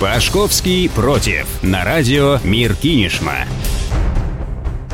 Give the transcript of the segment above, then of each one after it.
Пашковский против. На радио Мир Кинешма.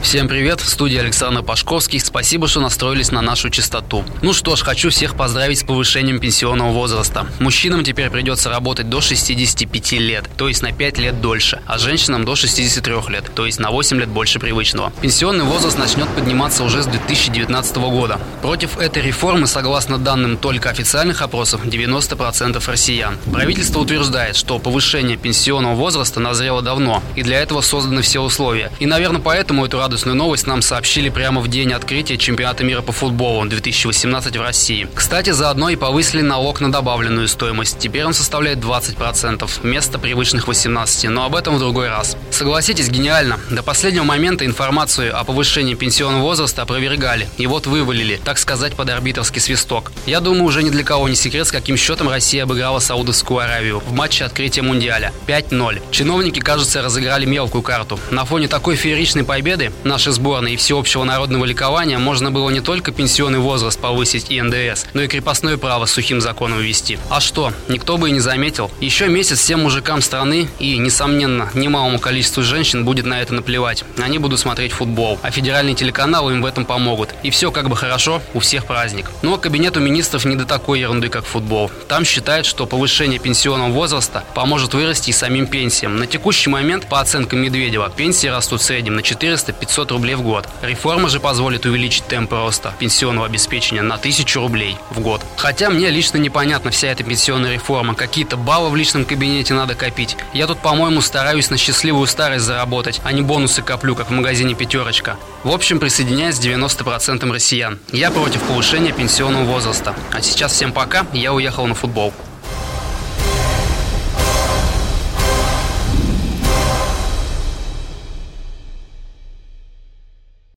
Всем привет, в студии Александр Пашковский. Спасибо, что настроились на нашу частоту. Ну что ж, хочу всех поздравить с повышением пенсионного возраста. Мужчинам теперь придется работать до 65 лет, то есть на 5 лет дольше, а женщинам до 63 лет, то есть на 8 лет больше привычного. Пенсионный возраст начнет подниматься уже с 2019 года. Против этой реформы, согласно данным только официальных опросов, 90% россиян. Правительство утверждает, что повышение пенсионного возраста назрело давно, и для этого созданы все условия. И, наверное, поэтому эту радостную новость нам сообщили прямо в день открытия чемпионата мира по футболу 2018 в России. Кстати, заодно и повысили налог на добавленную стоимость. Теперь он составляет 20%, вместо привычных 18%, но об этом в другой раз. Согласитесь, гениально. До последнего момента информацию о повышении пенсионного возраста опровергали. И вот вывалили, так сказать, под арбитрский свисток. Я думаю, уже ни для кого не секрет, с каким счетом Россия обыграла Саудовскую Аравию в матче открытия Мундиаля. 5-0. Чиновники, кажется, разыграли мелкую карту. На фоне такой фееричной победы нашей сборной и всеобщего народного ликования можно было не только пенсионный возраст повысить и НДС, но и крепостное право сухим законом ввести. А что, никто бы и не заметил. Еще месяц всем мужикам страны и, несомненно, немалому количеству женщин будет на это наплевать. Они будут смотреть футбол, а федеральные телеканалы им в этом помогут. И все как бы хорошо, у всех праздник. Но ну, а кабинету министров не до такой ерунды, как футбол. Там считают, что повышение пенсионного возраста поможет вырасти и самим пенсиям. На текущий момент, по оценкам Медведева, пенсии растут в среднем на 400-500 500 рублей в год. Реформа же позволит увеличить темп роста пенсионного обеспечения на 1000 рублей в год. Хотя мне лично непонятна вся эта пенсионная реформа. Какие-то баллы в личном кабинете надо копить. Я тут, по-моему, стараюсь на счастливую старость заработать, а не бонусы коплю, как в магазине «Пятерочка». В общем, присоединяюсь 90% россиян. Я против повышения пенсионного возраста. А сейчас всем пока, я уехал на футбол.